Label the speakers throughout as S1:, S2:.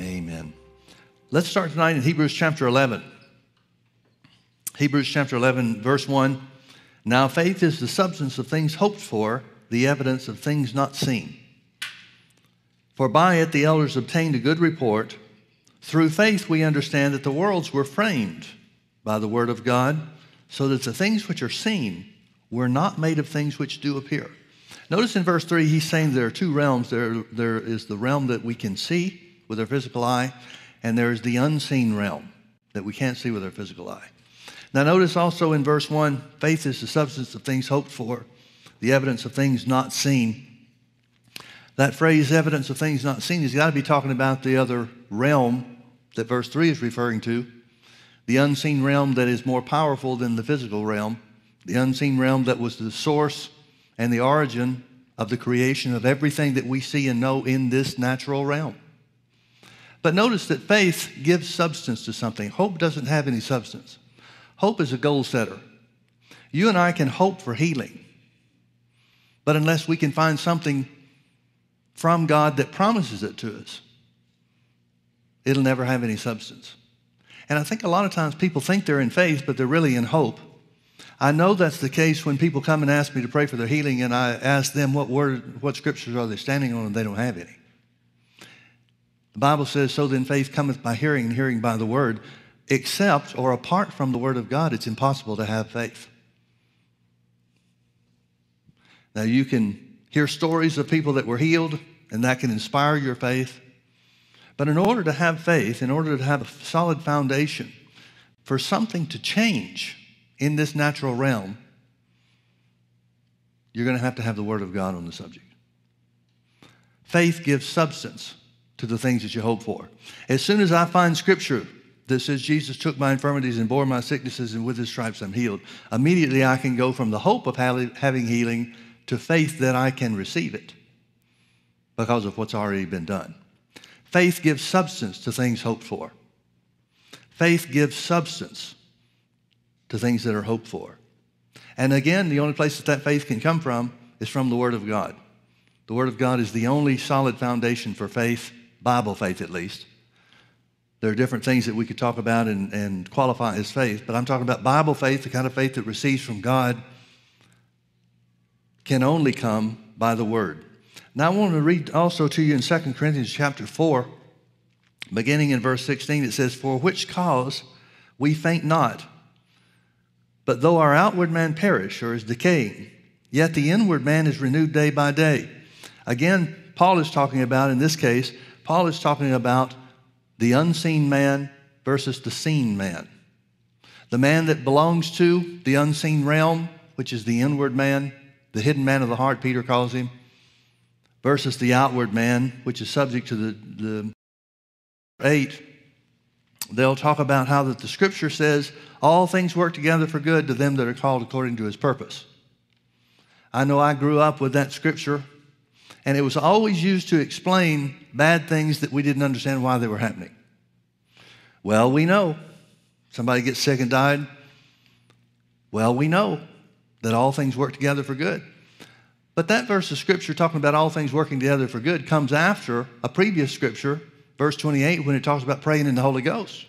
S1: Amen. Let's start tonight in Hebrews chapter 11. Hebrews chapter 11, verse 1. Now, faith is the substance of things hoped for, the evidence of things not seen. For by it the elders obtained a good report. Through faith we understand that the worlds were framed by the word of God, so that the things which are seen were not made of things which do appear. Notice in verse 3, he's saying there are two realms. There, there is the realm that we can see with our physical eye, and there is the unseen realm that we can't see with our physical eye. Now, notice also in verse 1 faith is the substance of things hoped for, the evidence of things not seen. That phrase, evidence of things not seen, has got to be talking about the other realm that verse 3 is referring to, the unseen realm that is more powerful than the physical realm, the unseen realm that was the source and the origin of the creation of everything that we see and know in this natural realm. But notice that faith gives substance to something. Hope doesn't have any substance. Hope is a goal setter. You and I can hope for healing, but unless we can find something from God that promises it to us, it'll never have any substance. And I think a lot of times people think they're in faith, but they're really in hope. I know that's the case when people come and ask me to pray for their healing, and I ask them what word, what scriptures are they standing on, and they don't have any. The Bible says, So then faith cometh by hearing, and hearing by the word. Except or apart from the word of God, it's impossible to have faith. Now, you can hear stories of people that were healed, and that can inspire your faith. But in order to have faith, in order to have a solid foundation for something to change, in this natural realm, you're going to have to have the Word of God on the subject. Faith gives substance to the things that you hope for. As soon as I find Scripture that says Jesus took my infirmities and bore my sicknesses, and with his stripes I'm healed, immediately I can go from the hope of having healing to faith that I can receive it because of what's already been done. Faith gives substance to things hoped for. Faith gives substance to things that are hoped for. And again, the only place that that faith can come from is from the Word of God. The Word of God is the only solid foundation for faith, Bible faith at least. There are different things that we could talk about and, and qualify as faith, but I'm talking about Bible faith, the kind of faith that receives from God, can only come by the Word. Now I want to read also to you in 2 Corinthians chapter 4, beginning in verse 16, it says, For which cause we faint not, but though our outward man perish or is decaying, yet the inward man is renewed day by day. Again, Paul is talking about, in this case, Paul is talking about the unseen man versus the seen man. The man that belongs to the unseen realm, which is the inward man, the hidden man of the heart, Peter calls him, versus the outward man, which is subject to the, the eight they'll talk about how that the scripture says all things work together for good to them that are called according to his purpose. I know I grew up with that scripture, and it was always used to explain bad things that we didn't understand why they were happening. Well, we know somebody gets sick and died. Well, we know that all things work together for good. But that verse of scripture talking about all things working together for good comes after a previous scripture verse 28 when it talks about praying in the Holy Ghost.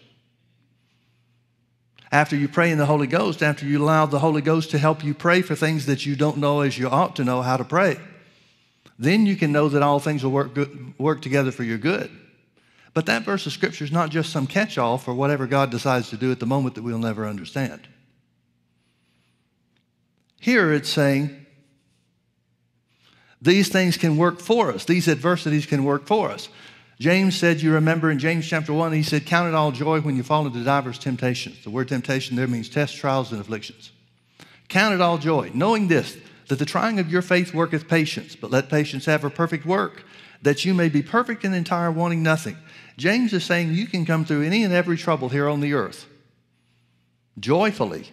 S1: After you pray in the Holy Ghost, after you allow the Holy Ghost to help you pray for things that you don't know as you ought to know how to pray, then you can know that all things will work, good, work together for your good. But that verse of Scripture is not just some catch all for whatever God decides to do at the moment that we'll never understand. Here it's saying these things can work for us, these adversities can work for us. James said, you remember in James chapter 1, he said, Count it all joy when you fall into diverse temptations. The word temptation there means tests, trials, and afflictions. Count it all joy, knowing this, that the trying of your faith worketh patience, but let patience have her perfect work, that you may be perfect and entire, wanting nothing. James is saying you can come through any and every trouble here on the earth joyfully,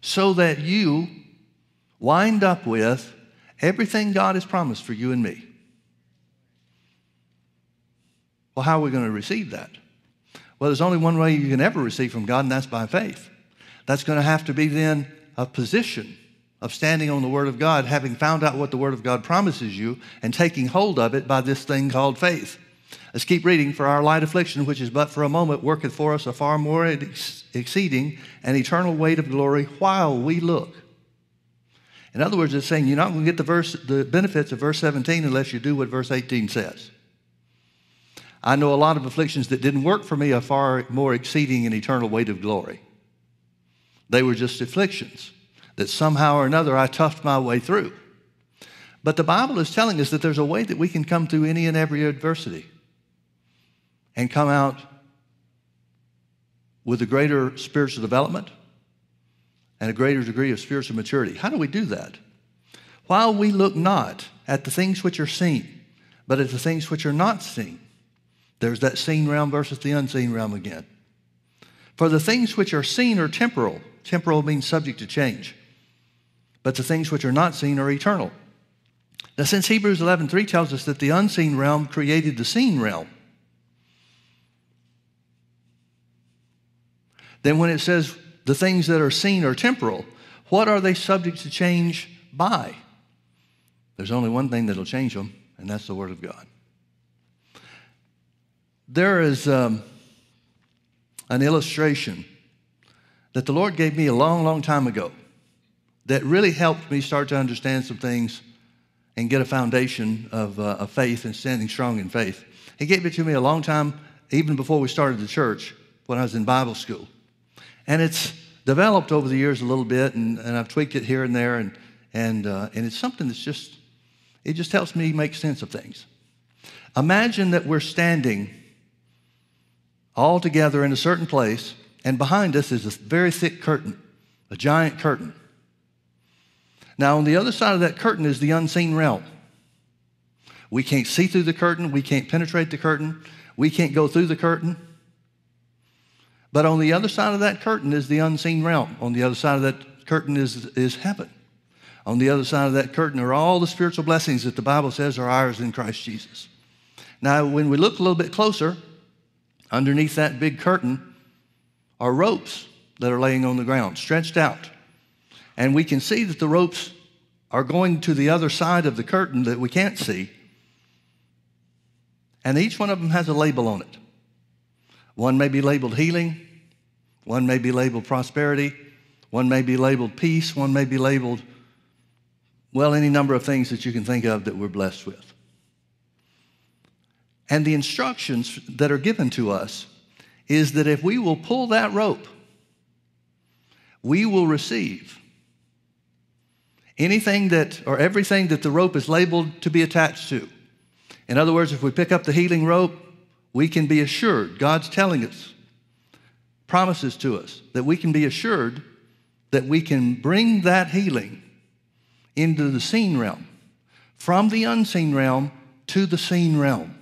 S1: so that you wind up with everything God has promised for you and me. Well, how are we going to receive that? Well, there's only one way you can ever receive from God, and that's by faith. That's going to have to be then a position of standing on the Word of God, having found out what the Word of God promises you, and taking hold of it by this thing called faith. Let's keep reading. For our light affliction, which is but for a moment, worketh for us a far more ex- exceeding and eternal weight of glory while we look. In other words, it's saying you're not going to get the, verse, the benefits of verse 17 unless you do what verse 18 says. I know a lot of afflictions that didn't work for me a far more exceeding and eternal weight of glory. They were just afflictions that somehow or another I toughed my way through. But the Bible is telling us that there's a way that we can come through any and every adversity and come out with a greater spiritual development and a greater degree of spiritual maturity. How do we do that? While we look not at the things which are seen, but at the things which are not seen. There's that seen realm versus the unseen realm again. For the things which are seen are temporal. Temporal means subject to change. But the things which are not seen are eternal. Now, since Hebrews 11:3 tells us that the unseen realm created the seen realm, then when it says the things that are seen are temporal, what are they subject to change by? There's only one thing that'll change them, and that's the Word of God. There is um, an illustration that the Lord gave me a long, long time ago that really helped me start to understand some things and get a foundation of, uh, of faith and standing strong in faith. He gave it to me a long time, even before we started the church, when I was in Bible school. And it's developed over the years a little bit, and, and I've tweaked it here and there, and, and, uh, and it's something that's just, it just helps me make sense of things. Imagine that we're standing all together in a certain place, and behind us is a very thick curtain, a giant curtain. Now, on the other side of that curtain is the unseen realm. We can't see through the curtain, we can't penetrate the curtain, we can't go through the curtain. But on the other side of that curtain is the unseen realm. On the other side of that curtain is, is heaven. On the other side of that curtain are all the spiritual blessings that the Bible says are ours in Christ Jesus. Now, when we look a little bit closer, Underneath that big curtain are ropes that are laying on the ground, stretched out. And we can see that the ropes are going to the other side of the curtain that we can't see. And each one of them has a label on it. One may be labeled healing, one may be labeled prosperity, one may be labeled peace, one may be labeled, well, any number of things that you can think of that we're blessed with. And the instructions that are given to us is that if we will pull that rope, we will receive anything that, or everything that the rope is labeled to be attached to. In other words, if we pick up the healing rope, we can be assured, God's telling us, promises to us, that we can be assured that we can bring that healing into the seen realm, from the unseen realm to the seen realm.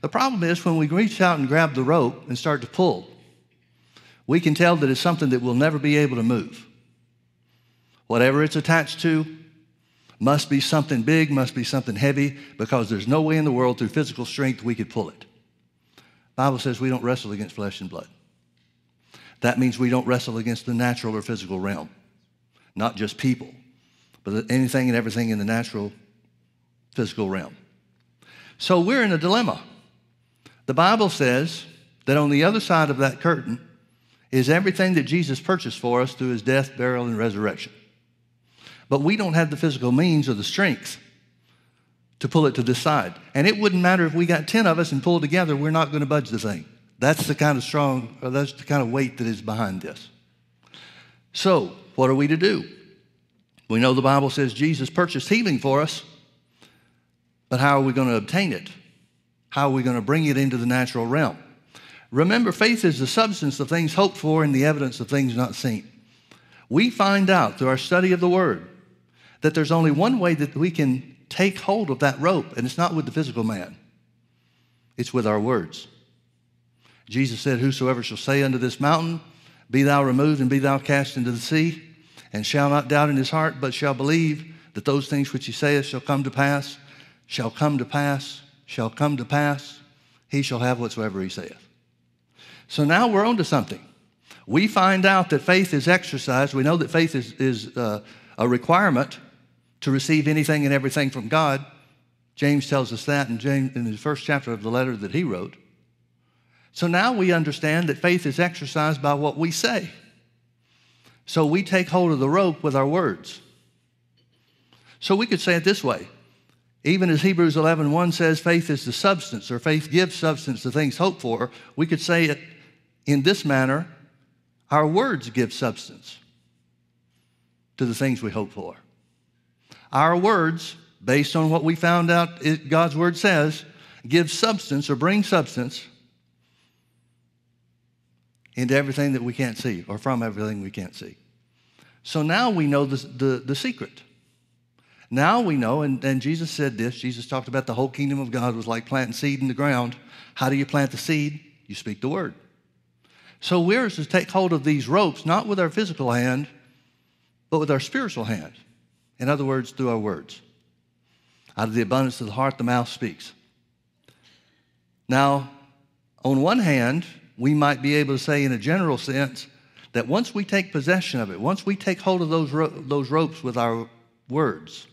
S1: The problem is when we reach out and grab the rope and start to pull, we can tell that it's something that we'll never be able to move. Whatever it's attached to must be something big, must be something heavy, because there's no way in the world through physical strength we could pull it. Bible says we don't wrestle against flesh and blood. That means we don't wrestle against the natural or physical realm, not just people, but anything and everything in the natural, physical realm. So we're in a dilemma. The Bible says that on the other side of that curtain is everything that Jesus purchased for us through his death, burial, and resurrection. But we don't have the physical means or the strength to pull it to this side. And it wouldn't matter if we got 10 of us and pulled together, we're not going to budge the thing. That's the kind of strong, or that's the kind of weight that is behind this. So, what are we to do? We know the Bible says Jesus purchased healing for us, but how are we going to obtain it? How are we going to bring it into the natural realm? Remember, faith is the substance of things hoped for and the evidence of things not seen. We find out through our study of the Word that there's only one way that we can take hold of that rope, and it's not with the physical man, it's with our words. Jesus said, Whosoever shall say unto this mountain, Be thou removed and be thou cast into the sea, and shall not doubt in his heart, but shall believe that those things which he saith shall come to pass, shall come to pass shall come to pass, he shall have whatsoever he saith. So now we're on to something. We find out that faith is exercised. We know that faith is, is uh, a requirement to receive anything and everything from God. James tells us that in, James, in the first chapter of the letter that he wrote. So now we understand that faith is exercised by what we say. So we take hold of the rope with our words. So we could say it this way. Even as Hebrews 11, 1 says faith is the substance, or faith gives substance to things hoped for, we could say it in this manner our words give substance to the things we hope for. Our words, based on what we found out God's word says, give substance or bring substance into everything that we can't see or from everything we can't see. So now we know the, the, the secret. Now we know, and, and Jesus said this Jesus talked about the whole kingdom of God was like planting seed in the ground. How do you plant the seed? You speak the word. So we're to take hold of these ropes, not with our physical hand, but with our spiritual hand. In other words, through our words. Out of the abundance of the heart, the mouth speaks. Now, on one hand, we might be able to say, in a general sense, that once we take possession of it, once we take hold of those, ro- those ropes with our words,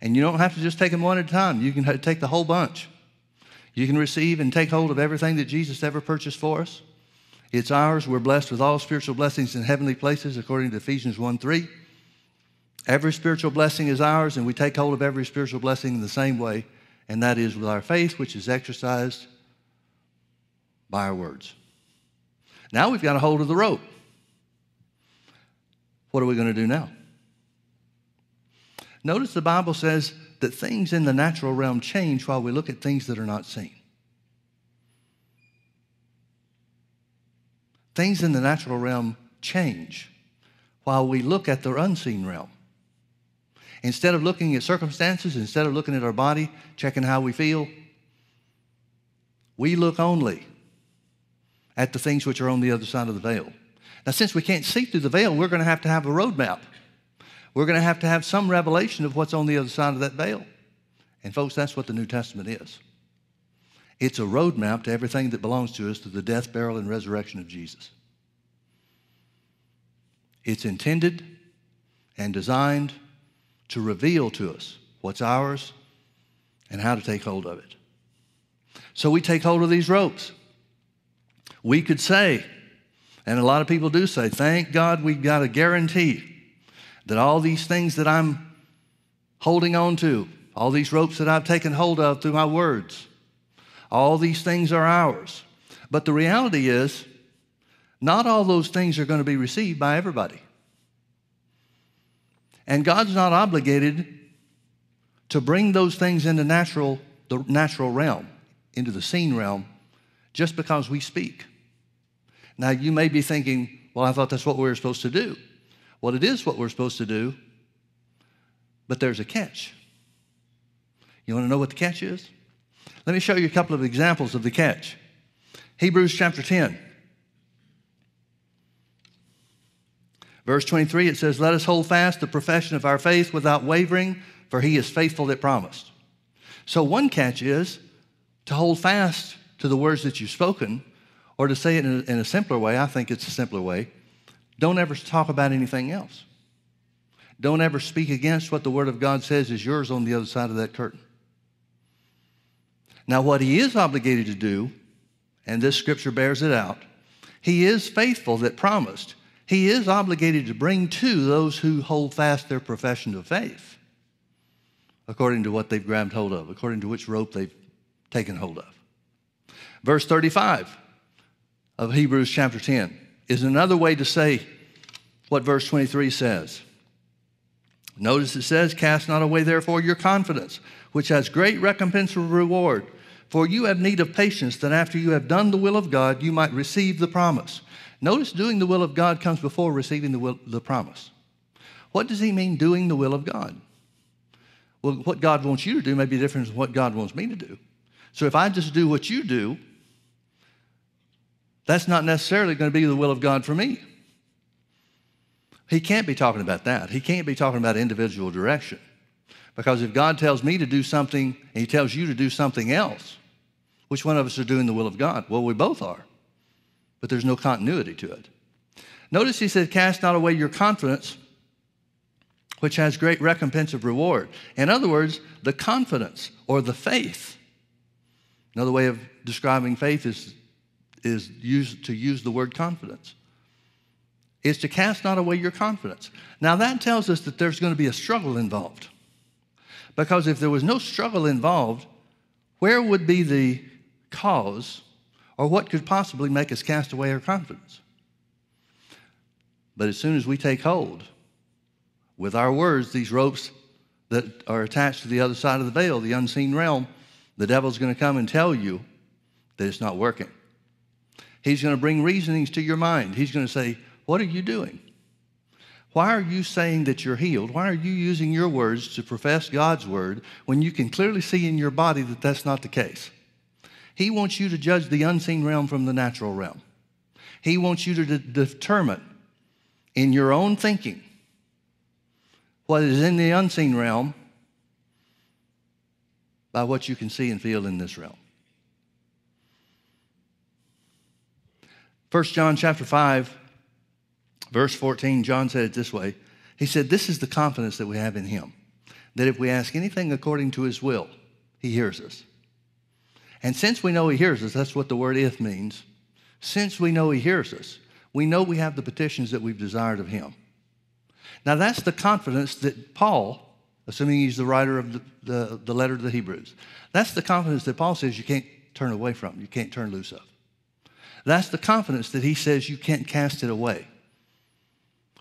S1: and you don't have to just take them one at a time, you can take the whole bunch. You can receive and take hold of everything that Jesus ever purchased for us. It's ours. We're blessed with all spiritual blessings in heavenly places, according to Ephesians 1 3. Every spiritual blessing is ours, and we take hold of every spiritual blessing in the same way, and that is with our faith, which is exercised by our words. Now we've got a hold of the rope. What are we going to do now? Notice the Bible says that things in the natural realm change while we look at things that are not seen. Things in the natural realm change while we look at the unseen realm. Instead of looking at circumstances, instead of looking at our body, checking how we feel, we look only at the things which are on the other side of the veil. Now, since we can't see through the veil, we're going to have to have a roadmap. We're going to have to have some revelation of what's on the other side of that veil. And, folks, that's what the New Testament is it's a roadmap to everything that belongs to us through the death, burial, and resurrection of Jesus. It's intended and designed to reveal to us what's ours and how to take hold of it. So we take hold of these ropes. We could say, and a lot of people do say, thank God we've got a guarantee that all these things that I'm holding on to, all these ropes that I've taken hold of through my words, all these things are ours. But the reality is, not all those things are going to be received by everybody. And God's not obligated to bring those things into natural, the natural realm, into the seen realm, just because we speak. Now, you may be thinking, well, I thought that's what we were supposed to do. Well, it is what we're supposed to do, but there's a catch. You want to know what the catch is? Let me show you a couple of examples of the catch. Hebrews chapter 10. Verse 23, it says, Let us hold fast the profession of our faith without wavering, for he is faithful that promised. So, one catch is to hold fast to the words that you've spoken or to say it in a, in a simpler way, I think it's a simpler way don't ever talk about anything else. Don't ever speak against what the Word of God says is yours on the other side of that curtain. Now, what he is obligated to do, and this scripture bears it out, he is faithful that promised. He is obligated to bring to those who hold fast their profession of faith, according to what they've grabbed hold of, according to which rope they've taken hold of. Verse 35 of Hebrews chapter 10 is another way to say what verse 23 says. Notice it says, Cast not away therefore your confidence, which has great recompense of reward. For you have need of patience, that after you have done the will of God, you might receive the promise. Notice doing the will of God comes before receiving the, will, the promise. What does he mean, doing the will of God? Well, what God wants you to do may be different from what God wants me to do. So if I just do what you do, that's not necessarily going to be the will of God for me. He can't be talking about that. He can't be talking about individual direction. Because if God tells me to do something and He tells you to do something else, which one of us are doing the will of God? Well, we both are. But there's no continuity to it. Notice He said, Cast not away your confidence, which has great recompense of reward. In other words, the confidence or the faith. Another way of describing faith is, is use, to use the word confidence. Is to cast not away your confidence. Now that tells us that there's going to be a struggle involved. Because if there was no struggle involved, where would be the cause or what could possibly make us cast away our confidence? But as soon as we take hold with our words, these ropes that are attached to the other side of the veil, the unseen realm, the devil's going to come and tell you that it's not working. He's going to bring reasonings to your mind. He's going to say, What are you doing? Why are you saying that you're healed? Why are you using your words to profess God's word when you can clearly see in your body that that's not the case? He wants you to judge the unseen realm from the natural realm. He wants you to de- determine in your own thinking what is in the unseen realm by what you can see and feel in this realm. 1 John chapter 5 verse 14 John said it this way. He said this is the confidence that we have in him that if we ask anything according to his will he hears us. And since we know he hears us that's what the word if means. Since we know he hears us, we know we have the petitions that we've desired of him. Now, that's the confidence that Paul, assuming he's the writer of the, the, the letter to the Hebrews, that's the confidence that Paul says you can't turn away from, you can't turn loose of. That's the confidence that he says you can't cast it away.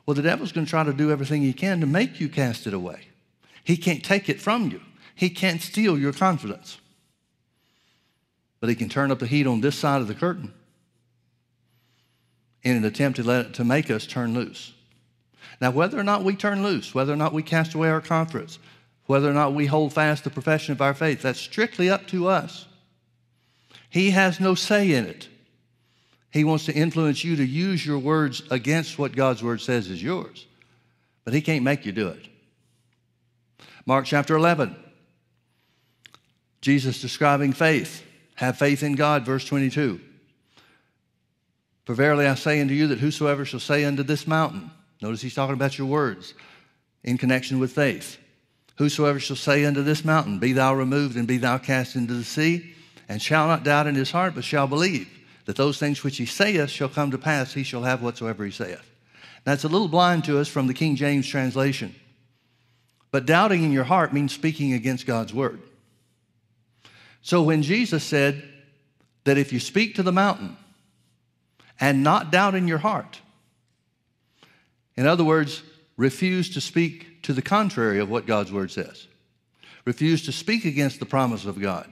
S1: Well, the devil's going to try to do everything he can to make you cast it away. He can't take it from you, he can't steal your confidence. But he can turn up the heat on this side of the curtain in an attempt to, let, to make us turn loose. Now, whether or not we turn loose, whether or not we cast away our confidence, whether or not we hold fast the profession of our faith, that's strictly up to us. He has no say in it. He wants to influence you to use your words against what God's word says is yours, but He can't make you do it. Mark chapter 11, Jesus describing faith. Have faith in God, verse 22. For verily I say unto you that whosoever shall say unto this mountain, Notice he's talking about your words in connection with faith. Whosoever shall say unto this mountain, Be thou removed and be thou cast into the sea, and shall not doubt in his heart, but shall believe that those things which he saith shall come to pass, he shall have whatsoever he saith. That's a little blind to us from the King James translation. But doubting in your heart means speaking against God's word. So when Jesus said that if you speak to the mountain and not doubt in your heart, in other words, refuse to speak to the contrary of what God's word says. Refuse to speak against the promise of God,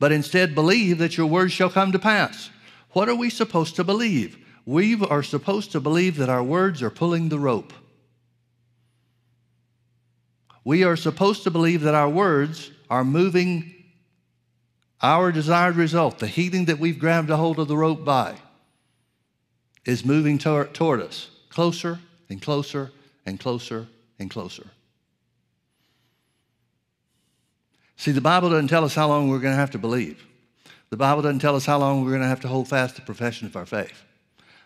S1: but instead believe that your words shall come to pass. What are we supposed to believe? We are supposed to believe that our words are pulling the rope. We are supposed to believe that our words are moving our desired result, the healing that we've grabbed a hold of the rope by, is moving toward, toward us closer and closer and closer and closer. See, the Bible doesn't tell us how long we're going to have to believe. The Bible doesn't tell us how long we're going to have to hold fast the profession of our faith.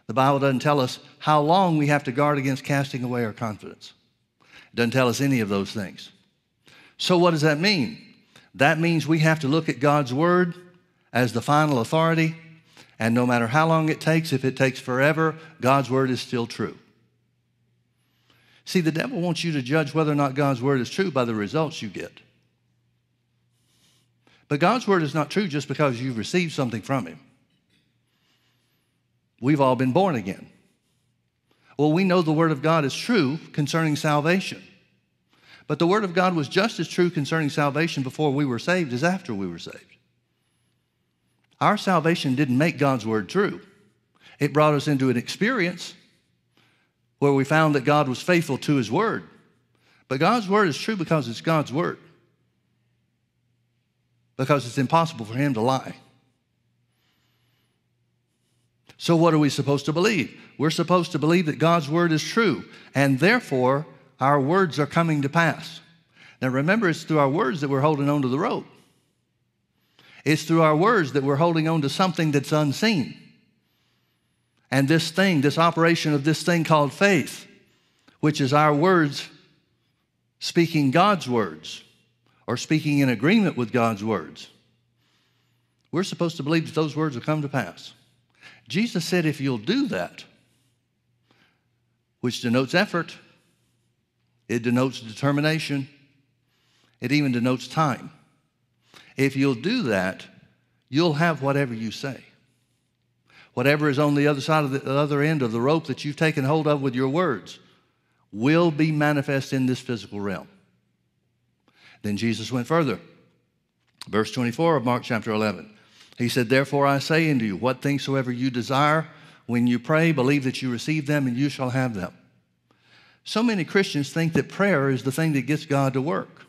S1: The Bible doesn't tell us how long we have to guard against casting away our confidence. It doesn't tell us any of those things. So, what does that mean? That means we have to look at God's Word as the final authority, and no matter how long it takes, if it takes forever, God's Word is still true. See, the devil wants you to judge whether or not God's word is true by the results you get. But God's word is not true just because you've received something from him. We've all been born again. Well, we know the word of God is true concerning salvation. But the word of God was just as true concerning salvation before we were saved as after we were saved. Our salvation didn't make God's word true. It brought us into an experience where we found that God was faithful to his word. But God's word is true because it's God's word, because it's impossible for him to lie. So, what are we supposed to believe? We're supposed to believe that God's word is true, and therefore our words are coming to pass. Now, remember, it's through our words that we're holding on to the rope. It's through our words that we're holding on to something that's unseen. And this thing, this operation of this thing called faith, which is our words speaking God's words or speaking in agreement with God's words, we're supposed to believe that those words will come to pass. Jesus said, if you'll do that, which denotes effort, it denotes determination, it even denotes time. If you'll do that, you'll have whatever you say. Whatever is on the other side of the, the other end of the rope that you've taken hold of with your words will be manifest in this physical realm. Then Jesus went further. Verse 24 of Mark chapter 11. He said, Therefore I say unto you, what things soever you desire, when you pray, believe that you receive them and you shall have them. So many Christians think that prayer is the thing that gets God to work,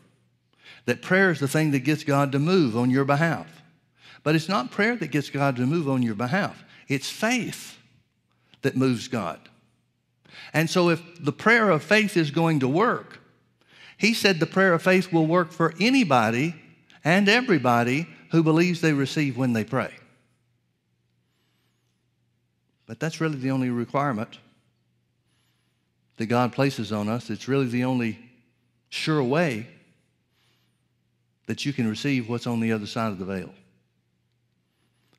S1: that prayer is the thing that gets God to move on your behalf. But it's not prayer that gets God to move on your behalf, it's faith that moves God. And so, if the prayer of faith is going to work, he said the prayer of faith will work for anybody and everybody who believes they receive when they pray. But that's really the only requirement that God places on us. It's really the only sure way that you can receive what's on the other side of the veil.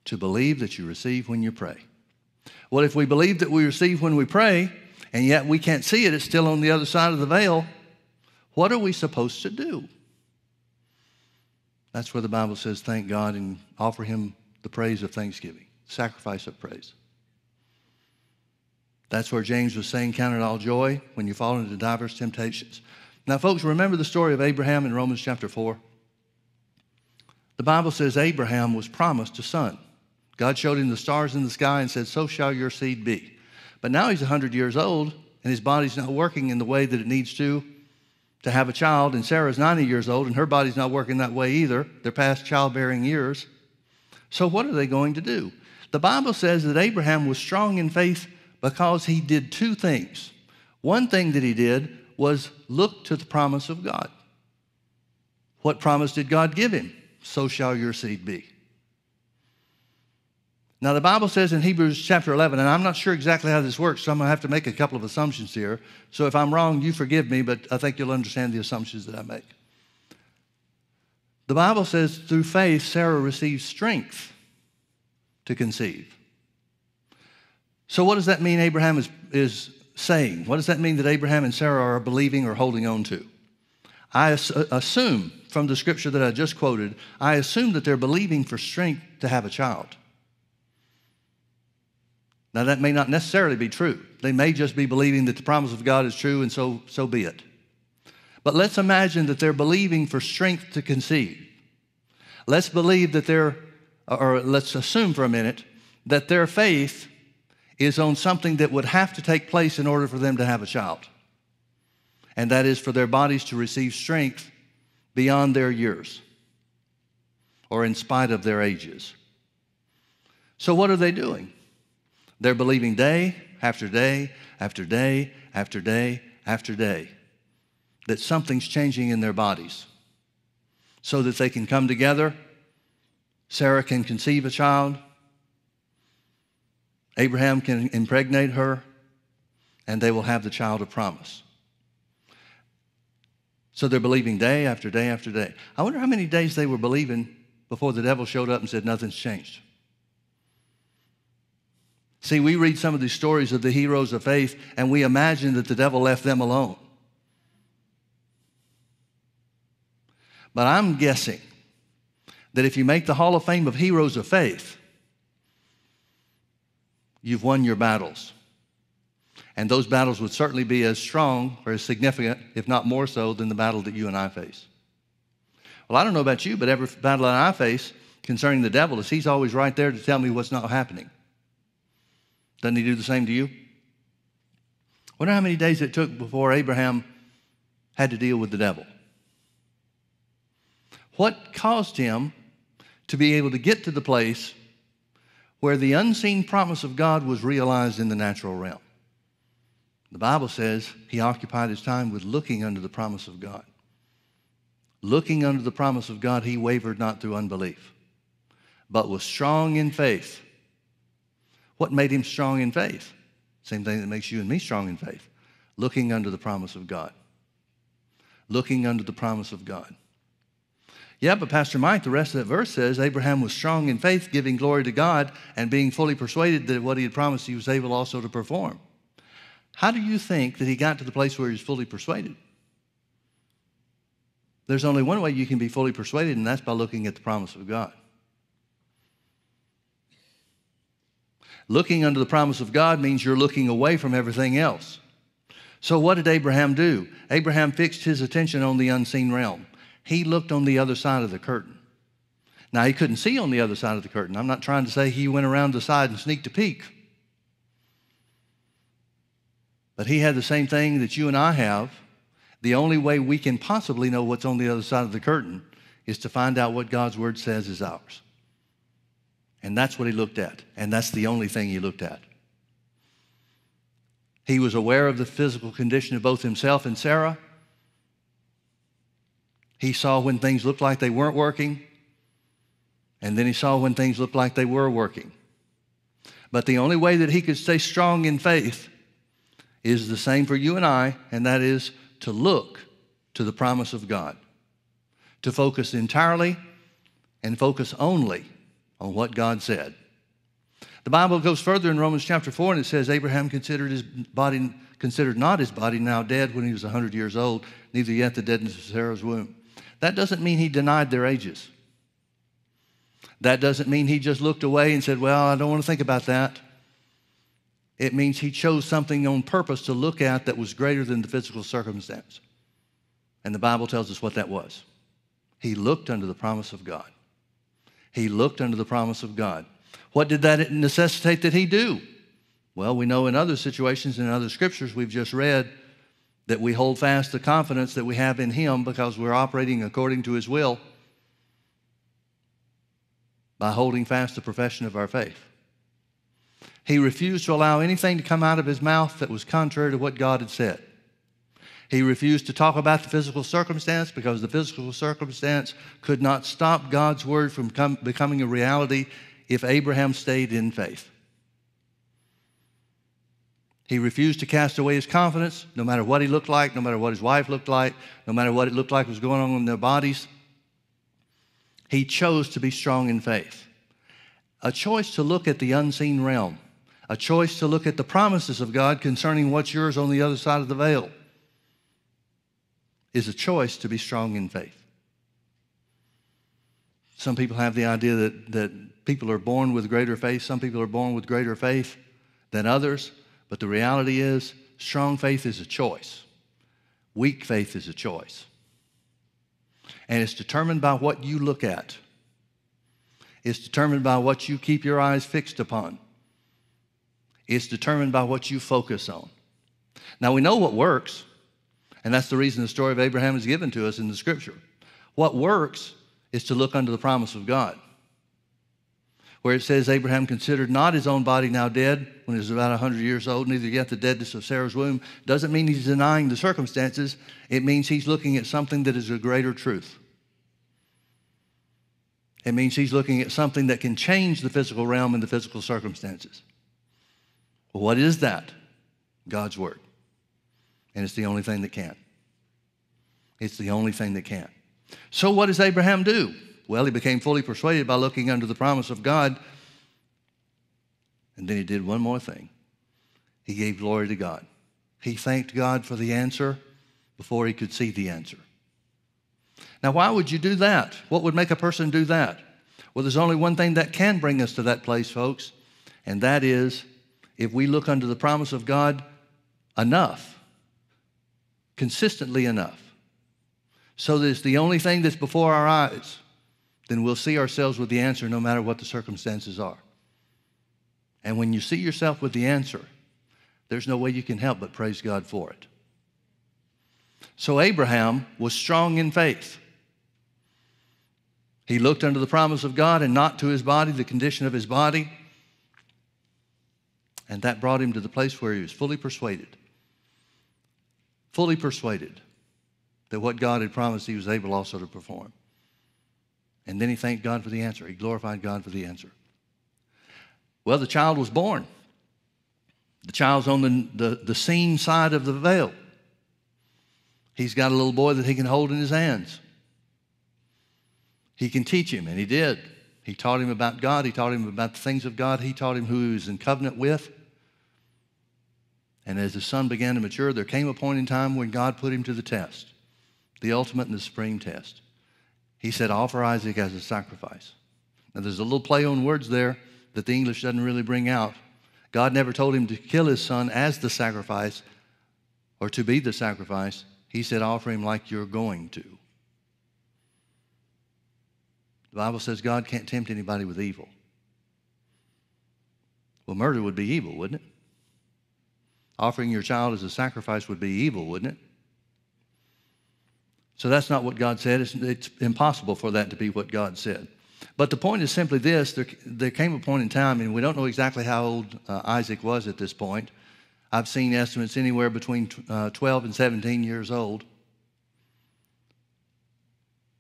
S1: To believe that you receive when you pray. Well, if we believe that we receive when we pray, and yet we can't see it, it's still on the other side of the veil, what are we supposed to do? That's where the Bible says, thank God and offer Him the praise of thanksgiving, sacrifice of praise. That's where James was saying, Count it all joy when you fall into diverse temptations. Now, folks, remember the story of Abraham in Romans chapter 4? The Bible says Abraham was promised a son. God showed him the stars in the sky and said, So shall your seed be. But now he's 100 years old and his body's not working in the way that it needs to to have a child. And Sarah's 90 years old and her body's not working that way either. They're past childbearing years. So, what are they going to do? The Bible says that Abraham was strong in faith because he did two things. One thing that he did was look to the promise of God. What promise did God give him? So shall your seed be. Now, the Bible says in Hebrews chapter 11, and I'm not sure exactly how this works, so I'm going to have to make a couple of assumptions here. So if I'm wrong, you forgive me, but I think you'll understand the assumptions that I make. The Bible says through faith, Sarah received strength to conceive. So, what does that mean Abraham is, is saying? What does that mean that Abraham and Sarah are believing or holding on to? I uh, assume from the scripture that I just quoted, I assume that they're believing for strength to have a child. Now, that may not necessarily be true. They may just be believing that the promise of God is true, and so, so be it. But let's imagine that they're believing for strength to conceive. Let's believe that they're, or let's assume for a minute, that their faith is on something that would have to take place in order for them to have a child. And that is for their bodies to receive strength beyond their years or in spite of their ages. So, what are they doing? They're believing day after day after day after day after day that something's changing in their bodies so that they can come together. Sarah can conceive a child, Abraham can impregnate her, and they will have the child of promise. So they're believing day after day after day. I wonder how many days they were believing before the devil showed up and said, Nothing's changed. See, we read some of these stories of the heroes of faith and we imagine that the devil left them alone. But I'm guessing that if you make the Hall of Fame of Heroes of Faith, you've won your battles. And those battles would certainly be as strong or as significant, if not more so, than the battle that you and I face. Well, I don't know about you, but every battle that I face concerning the devil is he's always right there to tell me what's not happening. Doesn't he do the same to you? Wonder how many days it took before Abraham had to deal with the devil. What caused him to be able to get to the place where the unseen promise of God was realized in the natural realm. The Bible says he occupied his time with looking under the promise of God. Looking under the promise of God, he wavered not through unbelief, but was strong in faith. What made him strong in faith? Same thing that makes you and me strong in faith. Looking under the promise of God. looking under the promise of God. Yeah, but Pastor Mike, the rest of that verse says Abraham was strong in faith, giving glory to God, and being fully persuaded that what he had promised he was able also to perform. How do you think that he got to the place where he was fully persuaded? There's only one way you can be fully persuaded, and that's by looking at the promise of God. Looking under the promise of God means you're looking away from everything else. So, what did Abraham do? Abraham fixed his attention on the unseen realm he looked on the other side of the curtain. Now, he couldn't see on the other side of the curtain. I'm not trying to say he went around the side and sneaked a peek. But he had the same thing that you and I have. The only way we can possibly know what's on the other side of the curtain is to find out what God's word says is ours. And that's what he looked at. And that's the only thing he looked at. He was aware of the physical condition of both himself and Sarah. He saw when things looked like they weren't working, and then he saw when things looked like they were working. But the only way that he could stay strong in faith is the same for you and I, and that is to look to the promise of God, to focus entirely and focus only on what God said. The Bible goes further in Romans chapter 4 and it says Abraham considered his body considered not his body now dead when he was 100 years old, neither yet the deadness of Sarah's womb. That doesn't mean he denied their ages. That doesn't mean he just looked away and said, Well, I don't want to think about that. It means he chose something on purpose to look at that was greater than the physical circumstance. And the Bible tells us what that was. He looked under the promise of God. He looked under the promise of God. What did that necessitate that he do? Well, we know in other situations, in other scriptures we've just read, that we hold fast the confidence that we have in Him because we're operating according to His will by holding fast the profession of our faith. He refused to allow anything to come out of his mouth that was contrary to what God had said. He refused to talk about the physical circumstance because the physical circumstance could not stop God's word from come, becoming a reality if Abraham stayed in faith. He refused to cast away his confidence, no matter what he looked like, no matter what his wife looked like, no matter what it looked like was going on in their bodies. He chose to be strong in faith. A choice to look at the unseen realm, a choice to look at the promises of God concerning what's yours on the other side of the veil, is a choice to be strong in faith. Some people have the idea that, that people are born with greater faith, some people are born with greater faith than others. But the reality is, strong faith is a choice, weak faith is a choice. And it's determined by what you look at, it's determined by what you keep your eyes fixed upon, it's determined by what you focus on. Now, we know what works, and that's the reason the story of Abraham is given to us in the scripture. What works is to look under the promise of God where it says Abraham considered not his own body now dead when he was about 100 years old, neither yet the deadness of Sarah's womb, doesn't mean he's denying the circumstances. It means he's looking at something that is a greater truth. It means he's looking at something that can change the physical realm and the physical circumstances. What is that? God's Word. And it's the only thing that can. It's the only thing that can. So, what does Abraham do? Well, he became fully persuaded by looking under the promise of God. And then he did one more thing he gave glory to God. He thanked God for the answer before he could see the answer. Now, why would you do that? What would make a person do that? Well, there's only one thing that can bring us to that place, folks, and that is if we look under the promise of God enough, consistently enough, so that it's the only thing that's before our eyes then we'll see ourselves with the answer no matter what the circumstances are. And when you see yourself with the answer, there's no way you can help but praise God for it. So Abraham was strong in faith. He looked under the promise of God and not to his body, the condition of his body. And that brought him to the place where he was fully persuaded. Fully persuaded that what God had promised he was able also to perform. And then he thanked God for the answer. He glorified God for the answer. Well, the child was born. The child's on the, the, the seen side of the veil. He's got a little boy that he can hold in his hands. He can teach him, and he did. He taught him about God. He taught him about the things of God. He taught him who he was in covenant with. And as his son began to mature, there came a point in time when God put him to the test, the ultimate and the supreme test. He said, Offer Isaac as a sacrifice. Now, there's a little play on words there that the English doesn't really bring out. God never told him to kill his son as the sacrifice or to be the sacrifice. He said, Offer him like you're going to. The Bible says God can't tempt anybody with evil. Well, murder would be evil, wouldn't it? Offering your child as a sacrifice would be evil, wouldn't it? So that's not what God said. It's, it's, impossible for that to be what God said. But the point is simply this there, there came a point in time, and we don't know exactly how old uh, Isaac was at this point. I've seen estimates anywhere between uh, 12 and 17 years old.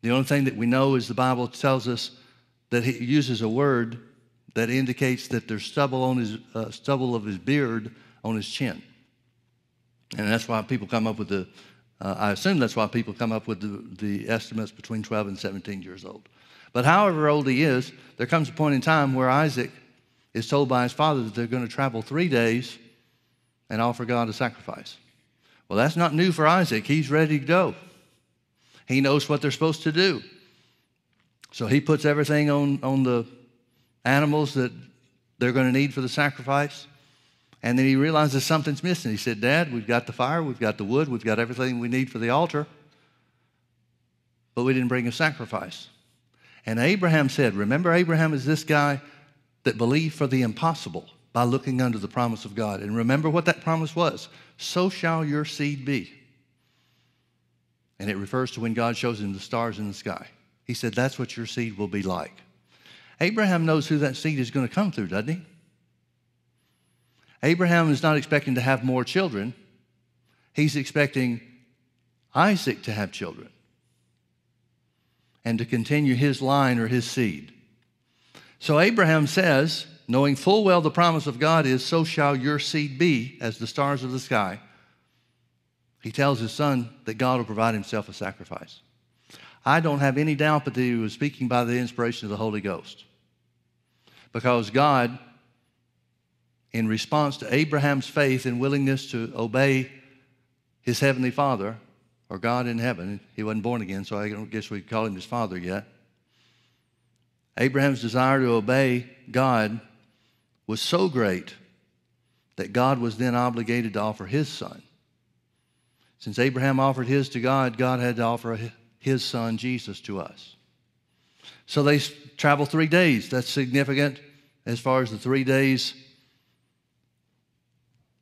S1: The only thing that we know is the Bible tells us that he uses a word that indicates that there's stubble on his uh, stubble of his beard on his chin. And that's why people come up with the, uh, I assume that's why people come up with the, the estimates between 12 and 17 years old. But however old he is, there comes a point in time where Isaac is told by his father that they're going to travel three days and offer God a sacrifice. Well, that's not new for Isaac. He's ready to go. He knows what they're supposed to do. So he puts everything on, on the animals that they're going to need for the sacrifice. And then he realizes something's missing. He said, Dad, we've got the fire, we've got the wood, we've got everything we need for the altar, but we didn't bring a sacrifice. And Abraham said, Remember, Abraham is this guy that believed for the impossible by looking under the promise of God. And remember what that promise was so shall your seed be. And it refers to when God shows him the stars in the sky. He said, That's what your seed will be like. Abraham knows who that seed is going to come through, doesn't he? Abraham is not expecting to have more children, he's expecting Isaac to have children and to continue his line or his seed. So Abraham says, knowing full well the promise of God is, So shall your seed be as the stars of the sky. He tells his son that God will provide himself a sacrifice. I don't have any doubt that he was speaking by the inspiration of the Holy Ghost. Because God in response to Abraham's faith and willingness to obey his heavenly father, or God in heaven. He wasn't born again, so I don't guess we call him his father yet. Abraham's desire to obey God was so great that God was then obligated to offer his son. Since Abraham offered his to God, God had to offer his son, Jesus, to us. So they travel three days. That's significant as far as the three days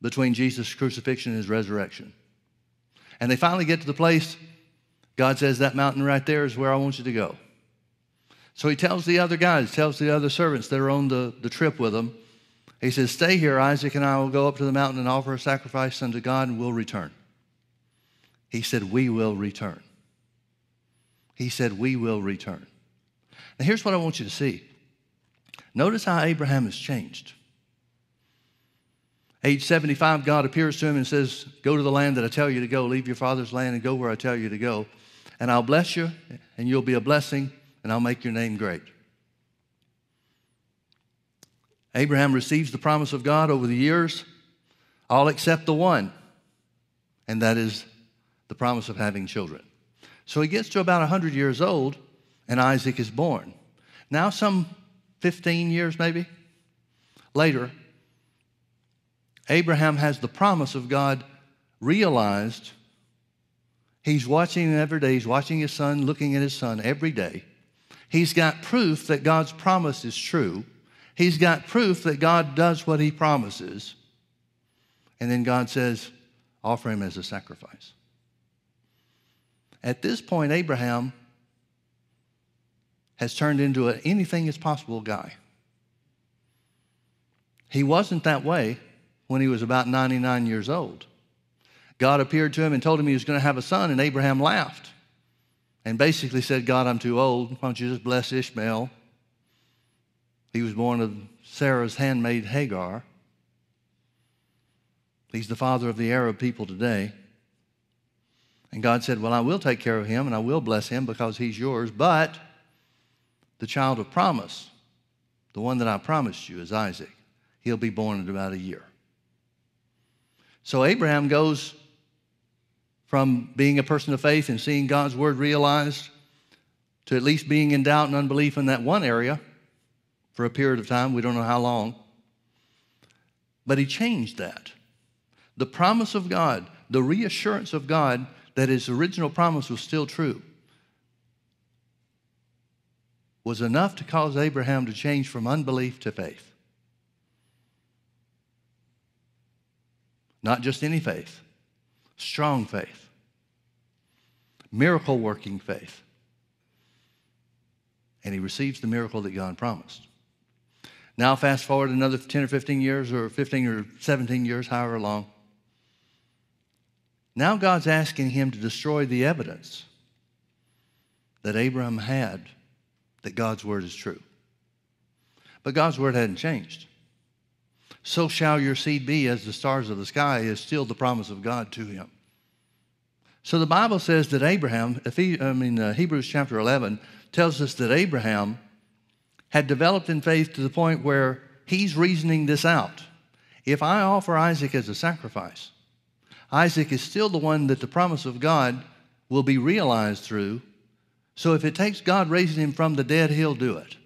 S1: between Jesus' crucifixion and his resurrection. And they finally get to the place, God says, That mountain right there is where I want you to go. So he tells the other guys, tells the other servants that are on the, the trip with him, he says, Stay here, Isaac and I will go up to the mountain and offer a sacrifice unto God and we'll return. He said, We will return. He said, We will return. Now, here's what I want you to see. Notice how Abraham has changed. Age 75, God appears to him and says, Go to the land that I tell you to go. Leave your father's land and go where I tell you to go. And I'll bless you, and you'll be a blessing, and I'll make your name great. Abraham receives the promise of God over the years, all except the one, and that is the promise of having children. So he gets to about 100 years old, and Isaac is born. Now, some 15 years maybe later, Abraham has the promise of God realized. He's watching every day. He's watching his son, looking at his son every day. He's got proof that God's promise is true. He's got proof that God does what he promises. And then God says, offer him as a sacrifice. At this point, Abraham has turned into an anything is possible guy. He wasn't that way when he was about 99 years old. God appeared to him and told him he was going to have a son, and Abraham laughed and basically said, God, I'm too old. Why don't you just bless Ishmael? He was born of Sarah's handmaid Hagar. He's the father of the Arab people today. And God said, Well, I will take care of him and I will bless him because he's yours, but the child of promise, the one that I promised you, is Isaac. He'll be born in about a year. So Abraham goes from being a person of faith and seeing God's word realized to at least being in doubt and unbelief in that one area for a period of time. We don't know how long. But he changed that. The promise of God, the reassurance of God that his original promise was still true, was enough to cause Abraham to change from unbelief to faith. Not just any faith, strong faith, miracle working faith. And he receives the miracle that God promised. Now, fast forward another 10 or 15 years, or 15 or 17 years, however long. Now, God's asking him to destroy the evidence that Abraham had that God's word is true. But God's word hadn't changed. So shall your seed be as the stars of the sky is still the promise of God to him. So the Bible says that Abraham, if he, I mean uh, Hebrews chapter 11 tells us that Abraham had developed in faith to the point where he's reasoning this out. If I offer Isaac as a sacrifice, Isaac is still the one that the promise of God will be realized through. So if it takes God raising him from the dead, he'll do it.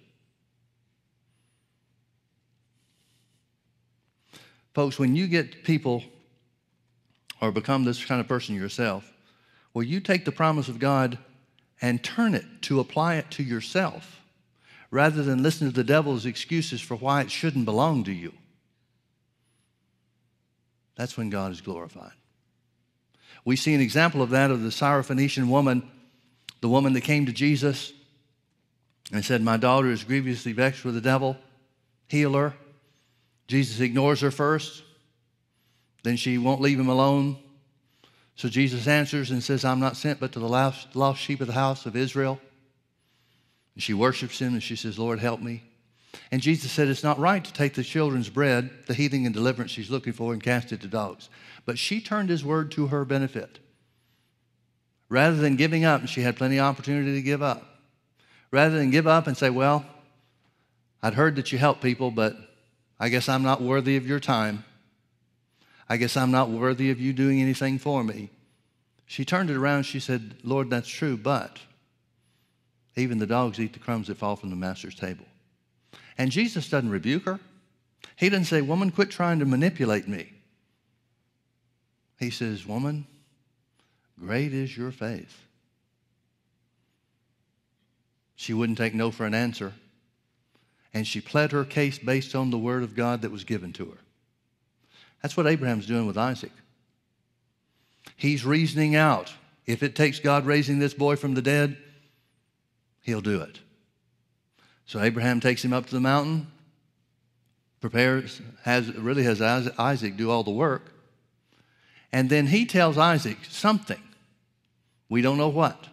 S1: Folks, when you get people or become this kind of person yourself, well, you take the promise of God and turn it to apply it to yourself rather than listen to the devil's excuses for why it shouldn't belong to you. That's when God is glorified. We see an example of that of the Syrophoenician woman, the woman that came to Jesus and said, My daughter is grievously vexed with the devil, heal her. Jesus ignores her first, then she won't leave him alone. So Jesus answers and says, I'm not sent but to the lost, lost sheep of the house of Israel. And she worships him and she says, Lord, help me. And Jesus said, It's not right to take the children's bread, the healing and deliverance she's looking for, and cast it to dogs. But she turned his word to her benefit. Rather than giving up, and she had plenty of opportunity to give up, rather than give up and say, Well, I'd heard that you help people, but I guess I'm not worthy of your time. I guess I'm not worthy of you doing anything for me. She turned it around. She said, Lord, that's true, but even the dogs eat the crumbs that fall from the master's table. And Jesus doesn't rebuke her. He doesn't say, Woman, quit trying to manipulate me. He says, Woman, great is your faith. She wouldn't take no for an answer. And she pled her case based on the word of God that was given to her. That's what Abraham's doing with Isaac. He's reasoning out if it takes God raising this boy from the dead, he'll do it. So Abraham takes him up to the mountain, prepares, has, really has Isaac do all the work. And then he tells Isaac something. We don't know what.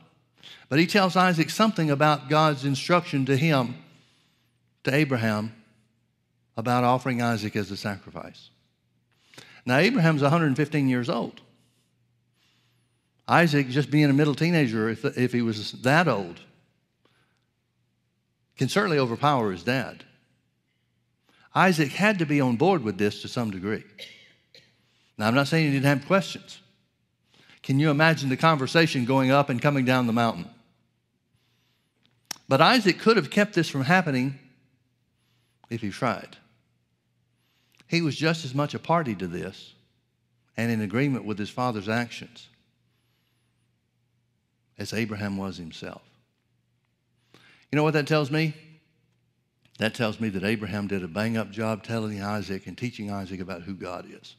S1: But he tells Isaac something about God's instruction to him, to Abraham, about offering Isaac as a sacrifice. Now, Abraham's 115 years old. Isaac, just being a middle teenager, if, if he was that old, can certainly overpower his dad. Isaac had to be on board with this to some degree. Now, I'm not saying he didn't have questions. Can you imagine the conversation going up and coming down the mountain? But Isaac could have kept this from happening if he tried. He was just as much a party to this and in agreement with his father's actions as Abraham was himself. You know what that tells me? That tells me that Abraham did a bang up job telling Isaac and teaching Isaac about who God is.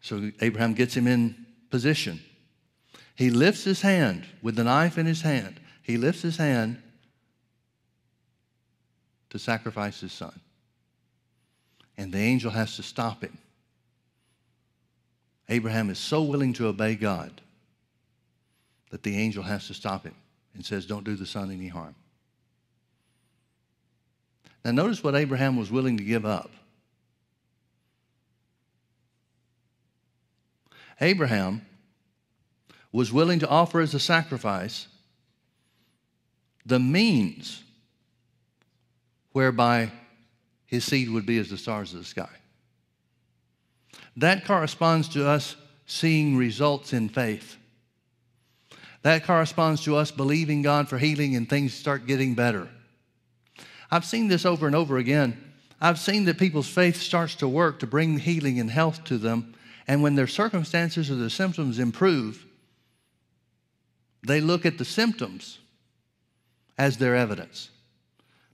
S1: So Abraham gets him in position. He lifts his hand with the knife in his hand. He lifts his hand to sacrifice his son. And the angel has to stop him. Abraham is so willing to obey God that the angel has to stop him and says, Don't do the son any harm. Now, notice what Abraham was willing to give up. Abraham was willing to offer as a sacrifice the means whereby his seed would be as the stars of the sky. That corresponds to us seeing results in faith. That corresponds to us believing God for healing and things start getting better. I've seen this over and over again. I've seen that people's faith starts to work to bring healing and health to them. And when their circumstances or their symptoms improve, they look at the symptoms as their evidence.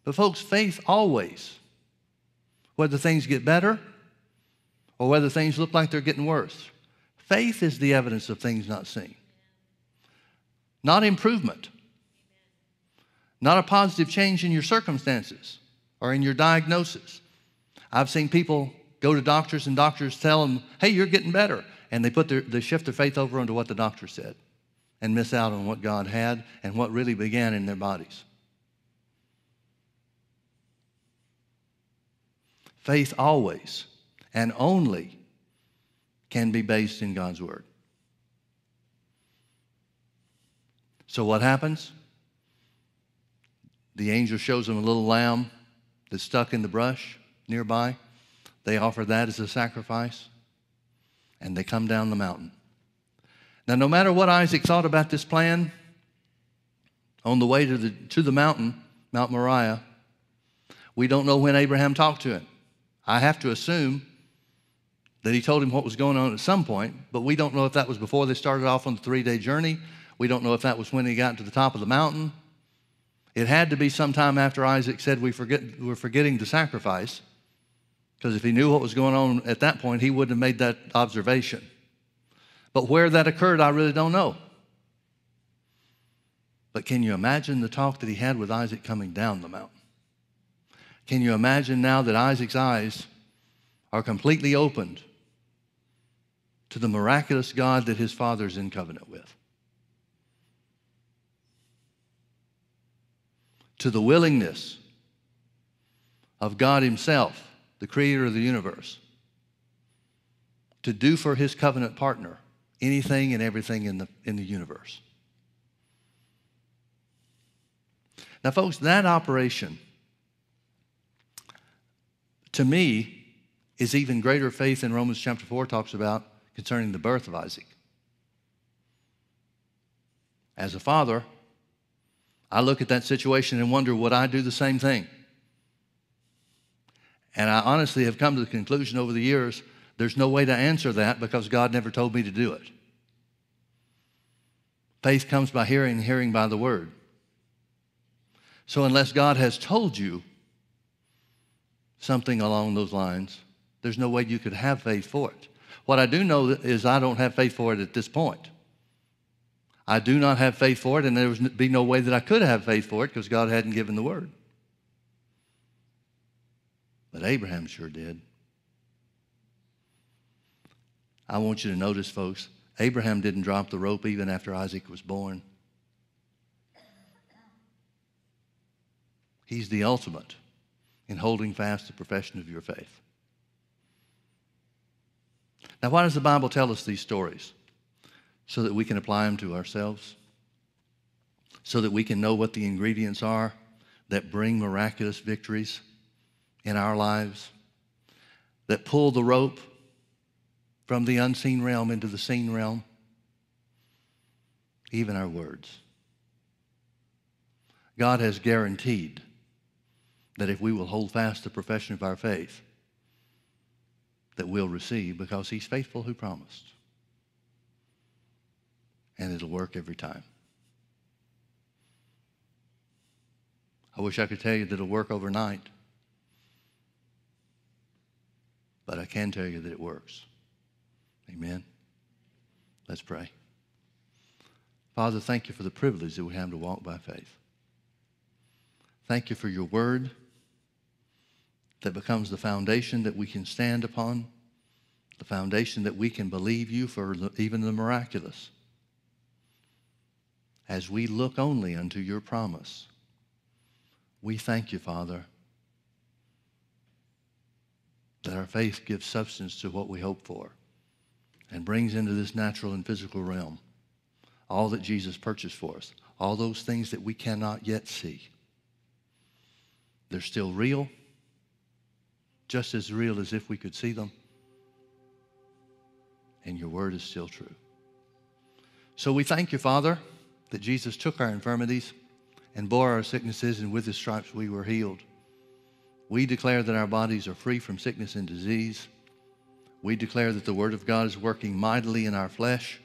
S1: But, folks, faith always, whether things get better or whether things look like they're getting worse, faith is the evidence of things not seen, not improvement, not a positive change in your circumstances or in your diagnosis. I've seen people go to doctors and doctors tell them, hey, you're getting better. And they, put their, they shift their faith over onto what the doctor said and miss out on what God had and what really began in their bodies. Faith always and only can be based in God's Word. So, what happens? The angel shows them a little lamb that's stuck in the brush nearby. They offer that as a sacrifice, and they come down the mountain. Now, no matter what Isaac thought about this plan, on the way to the, to the mountain, Mount Moriah, we don't know when Abraham talked to him. I have to assume that he told him what was going on at some point, but we don't know if that was before they started off on the three day journey. We don't know if that was when he got to the top of the mountain. It had to be sometime after Isaac said we forget, we're forgetting the sacrifice, because if he knew what was going on at that point, he wouldn't have made that observation. But where that occurred, I really don't know. But can you imagine the talk that he had with Isaac coming down the mountain? Can you imagine now that Isaac's eyes are completely opened to the miraculous God that his father's in covenant with? To the willingness of God Himself, the creator of the universe, to do for his covenant partner anything and everything in the, in the universe. Now, folks, that operation, to me, is even greater faith than Romans chapter 4 talks about concerning the birth of Isaac. As a father, I look at that situation and wonder would I do the same thing? And I honestly have come to the conclusion over the years there's no way to answer that because God never told me to do it. Faith comes by hearing, hearing by the word. So, unless God has told you something along those lines, there's no way you could have faith for it. What I do know is I don't have faith for it at this point. I do not have faith for it, and there would be no way that I could have faith for it because God hadn't given the word. But Abraham sure did. I want you to notice, folks, Abraham didn't drop the rope even after Isaac was born. He's the ultimate in holding fast the profession of your faith. Now, why does the Bible tell us these stories? So that we can apply them to ourselves, so that we can know what the ingredients are that bring miraculous victories in our lives, that pull the rope from the unseen realm into the seen realm, even our words. God has guaranteed that if we will hold fast the profession of our faith, that we'll receive because he's faithful who promised. And it'll work every time. I wish I could tell you that it'll work overnight. But I can tell you that it works. Amen. Let's pray. Father, thank you for the privilege that we have to walk by faith. Thank you for your word that becomes the foundation that we can stand upon, the foundation that we can believe you for even the miraculous. As we look only unto your promise, we thank you, Father, that our faith gives substance to what we hope for and brings into this natural and physical realm all that Jesus purchased for us, all those things that we cannot yet see. They're still real, just as real as if we could see them. And your word is still true. So we thank you, Father, that Jesus took our infirmities and bore our sicknesses, and with his stripes we were healed. We declare that our bodies are free from sickness and disease. We declare that the Word of God is working mightily in our flesh.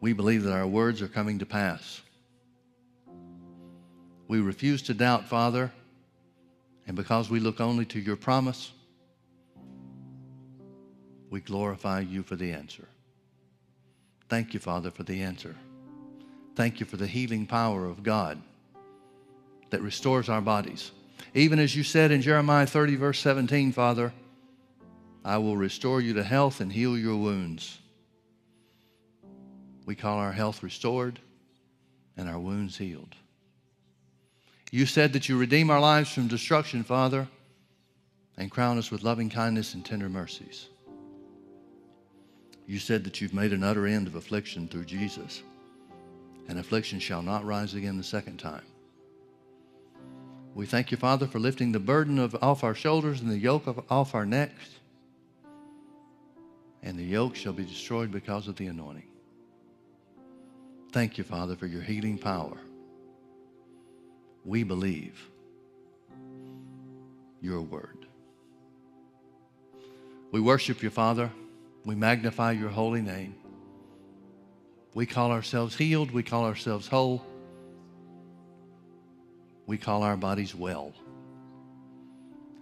S1: We believe that our words are coming to pass. We refuse to doubt, Father, and because we look only to your promise, we glorify you for the answer. Thank you, Father, for the answer. Thank you for the healing power of God that restores our bodies. Even as you said in Jeremiah 30, verse 17, Father, I will restore you to health and heal your wounds. We call our health restored and our wounds healed. You said that you redeem our lives from destruction, Father, and crown us with loving kindness and tender mercies. You said that you've made an utter end of affliction through Jesus, and affliction shall not rise again the second time. We thank you, Father, for lifting the burden of, off our shoulders and the yoke of, off our necks. And the yoke shall be destroyed because of the anointing. Thank you, Father, for your healing power. We believe your word. We worship you, Father. We magnify your holy name. We call ourselves healed. We call ourselves whole we call our bodies well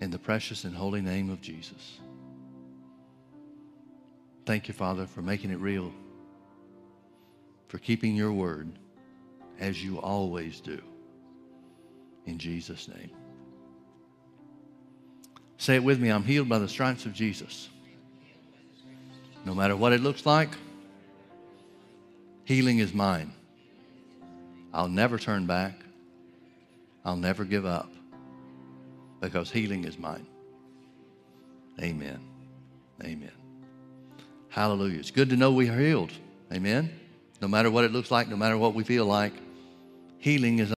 S1: in the precious and holy name of Jesus. Thank you, Father, for making it real, for keeping your word as you always do. In Jesus' name. Say it with me I'm healed by the stripes of Jesus. No matter what it looks like, healing is mine. I'll never turn back. I'll never give up because healing is mine. Amen. Amen. Hallelujah. It's good to know we are healed. Amen. No matter what it looks like, no matter what we feel like, healing is